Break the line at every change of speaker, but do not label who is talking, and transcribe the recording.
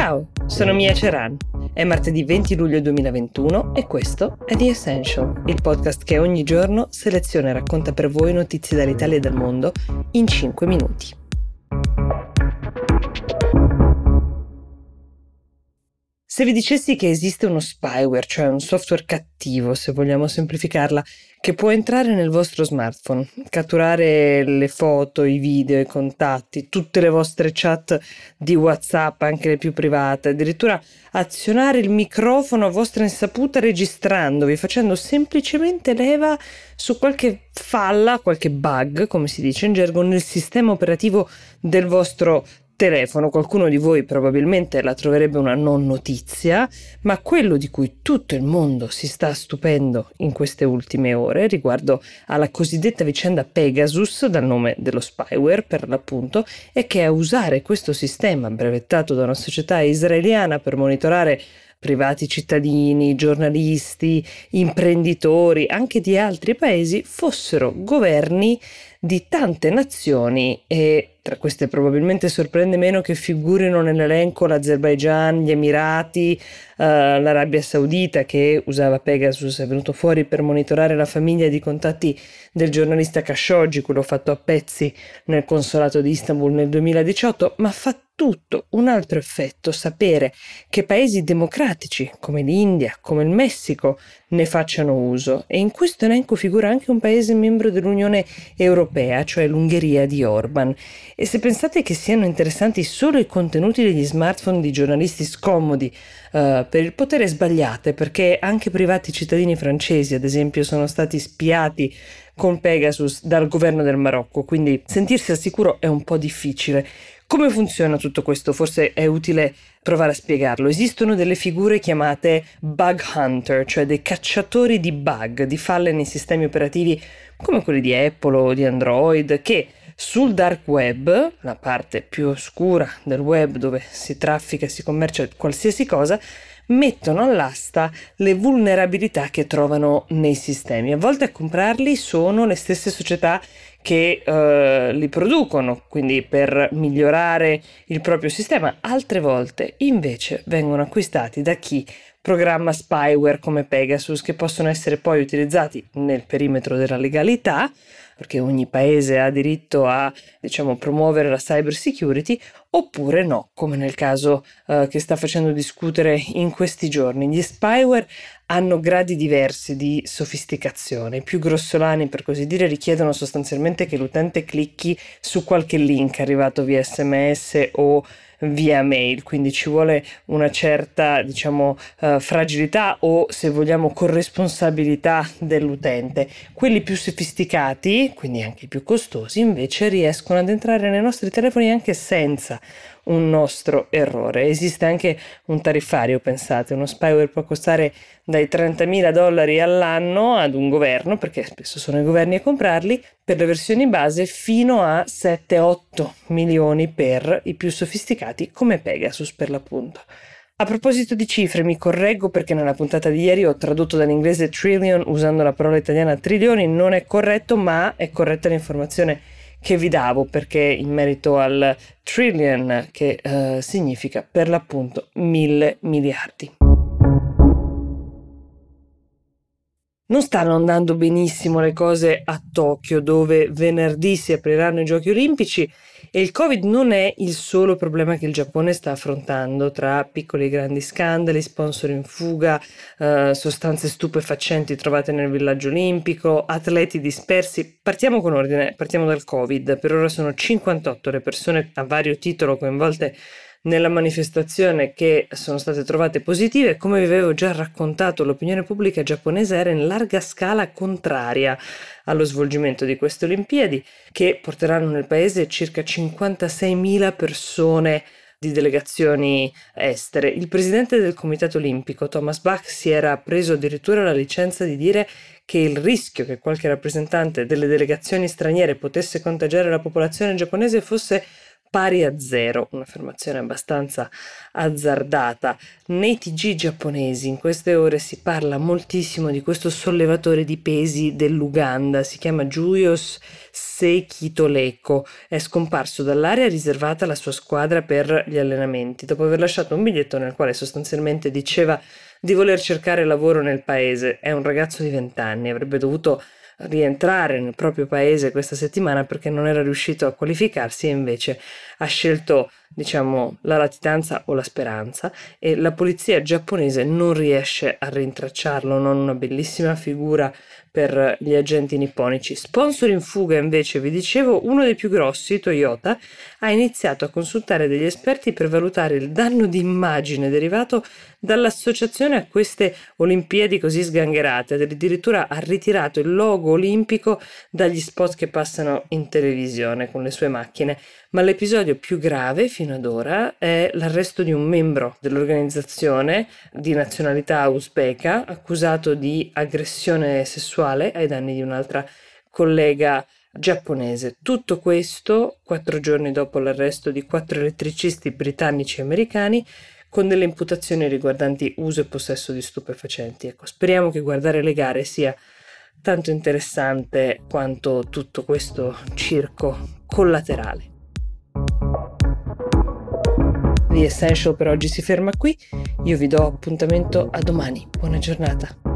Ciao, sono Mia Ceran. È martedì 20 luglio 2021 e questo è The Essential, il podcast che ogni giorno seleziona e racconta per voi notizie dall'Italia e dal mondo in 5 minuti. Se vi dicessi che esiste uno spyware, cioè un software cattivo, se vogliamo semplificarla, che può entrare nel vostro smartphone, catturare le foto, i video, i contatti, tutte le vostre chat di WhatsApp, anche le più private, addirittura azionare il microfono a vostra insaputa registrandovi, facendo semplicemente leva su qualche falla, qualche bug, come si dice in gergo, nel sistema operativo del vostro telefono, qualcuno di voi probabilmente la troverebbe una non notizia, ma quello di cui tutto il mondo si sta stupendo in queste ultime ore riguardo alla cosiddetta vicenda Pegasus, dal nome dello spyware per l'appunto, è che a usare questo sistema brevettato da una società israeliana per monitorare privati cittadini, giornalisti, imprenditori, anche di altri paesi, fossero governi di tante nazioni e tra queste probabilmente sorprende meno che figurino nell'elenco l'Azerbaigian, gli Emirati, uh, l'Arabia Saudita che usava Pegasus, è venuto fuori per monitorare la famiglia di contatti del giornalista Khashoggi, quello fatto a pezzi nel consolato di Istanbul nel 2018, ma fa tutto un altro effetto sapere che paesi democratici come l'India, come il Messico ne facciano uso e in questo elenco figura anche un paese membro dell'Unione Europea, cioè l'Ungheria di Orban. E se pensate che siano interessanti solo i contenuti degli smartphone di giornalisti scomodi uh, per il potere sbagliate, perché anche privati cittadini francesi, ad esempio, sono stati spiati con Pegasus dal governo del Marocco, quindi sentirsi al sicuro è un po' difficile. Come funziona tutto questo? Forse è utile provare a spiegarlo. Esistono delle figure chiamate bug hunter, cioè dei cacciatori di bug, di falle nei sistemi operativi come quelli di Apple o di Android, che sul dark web, la parte più oscura del web dove si traffica e si commercia qualsiasi cosa, mettono all'asta le vulnerabilità che trovano nei sistemi. A volte a comprarli sono le stesse società che uh, li producono, quindi per migliorare il proprio sistema, altre volte invece vengono acquistati da chi programma spyware come Pegasus che possono essere poi utilizzati nel perimetro della legalità perché ogni paese ha diritto a diciamo, promuovere la cyber security, oppure no, come nel caso uh, che sta facendo discutere in questi giorni. Gli spyware hanno gradi diversi di sofisticazione. I più grossolani, per così dire, richiedono sostanzialmente che l'utente clicchi su qualche link arrivato via sms o via mail, quindi ci vuole una certa diciamo uh, fragilità o se vogliamo corresponsabilità dell'utente. Quelli più sofisticati, quindi anche i più costosi, invece riescono ad entrare nei nostri telefoni anche senza un nostro errore. Esiste anche un tariffario, pensate, uno spyware può costare dai 30.000 dollari all'anno ad un governo, perché spesso sono i governi a comprarli, per le versioni base fino a 7-8 milioni per i più sofisticati come Pegasus per l'appunto. A proposito di cifre, mi correggo perché nella puntata di ieri ho tradotto dall'inglese trillion usando la parola italiana trilioni, non è corretto, ma è corretta l'informazione che vi davo perché in merito al trillion che eh, significa per l'appunto mille miliardi. Non stanno andando benissimo le cose a Tokyo, dove venerdì si apriranno i giochi olimpici e il Covid non è il solo problema che il Giappone sta affrontando tra piccoli e grandi scandali, sponsor in fuga, eh, sostanze stupefacenti trovate nel villaggio olimpico, atleti dispersi. Partiamo con ordine, partiamo dal Covid. Per ora sono 58 le persone a vario titolo coinvolte nella manifestazione che sono state trovate positive. Come vi avevo già raccontato, l'opinione pubblica giapponese era in larga scala contraria allo svolgimento di queste Olimpiadi, che porteranno nel paese circa 56.000 persone di delegazioni estere. Il presidente del Comitato Olimpico, Thomas Bach, si era preso addirittura la licenza di dire che il rischio che qualche rappresentante delle delegazioni straniere potesse contagiare la popolazione giapponese fosse pari a zero, un'affermazione abbastanza azzardata. Nei TG giapponesi in queste ore si parla moltissimo di questo sollevatore di pesi dell'Uganda, si chiama Julius Sekitoleko, è scomparso dall'area riservata alla sua squadra per gli allenamenti, dopo aver lasciato un biglietto nel quale sostanzialmente diceva di voler cercare lavoro nel paese. È un ragazzo di 20 anni, avrebbe dovuto rientrare nel proprio paese questa settimana perché non era riuscito a qualificarsi e invece ha scelto diciamo la latitanza o la speranza e la polizia giapponese non riesce a rintracciarlo, non una bellissima figura per gli agenti nipponici. Sponsor in fuga invece, vi dicevo, uno dei più grossi, Toyota, ha iniziato a consultare degli esperti per valutare il danno di immagine derivato dall'associazione a queste Olimpiadi così sgangherate, addirittura ha ritirato il logo olimpico dagli spot che passano in televisione con le sue macchine. Ma l'episodio più grave fino ad ora è l'arresto di un membro dell'organizzazione di nazionalità uzbeka accusato di aggressione sessuale ai danni di un'altra collega giapponese. Tutto questo quattro giorni dopo l'arresto di quattro elettricisti britannici e americani con delle imputazioni riguardanti uso e possesso di stupefacenti. Ecco, speriamo che guardare le gare sia tanto interessante quanto tutto questo circo collaterale. The Essential per oggi si ferma qui, io vi do appuntamento a domani, buona giornata.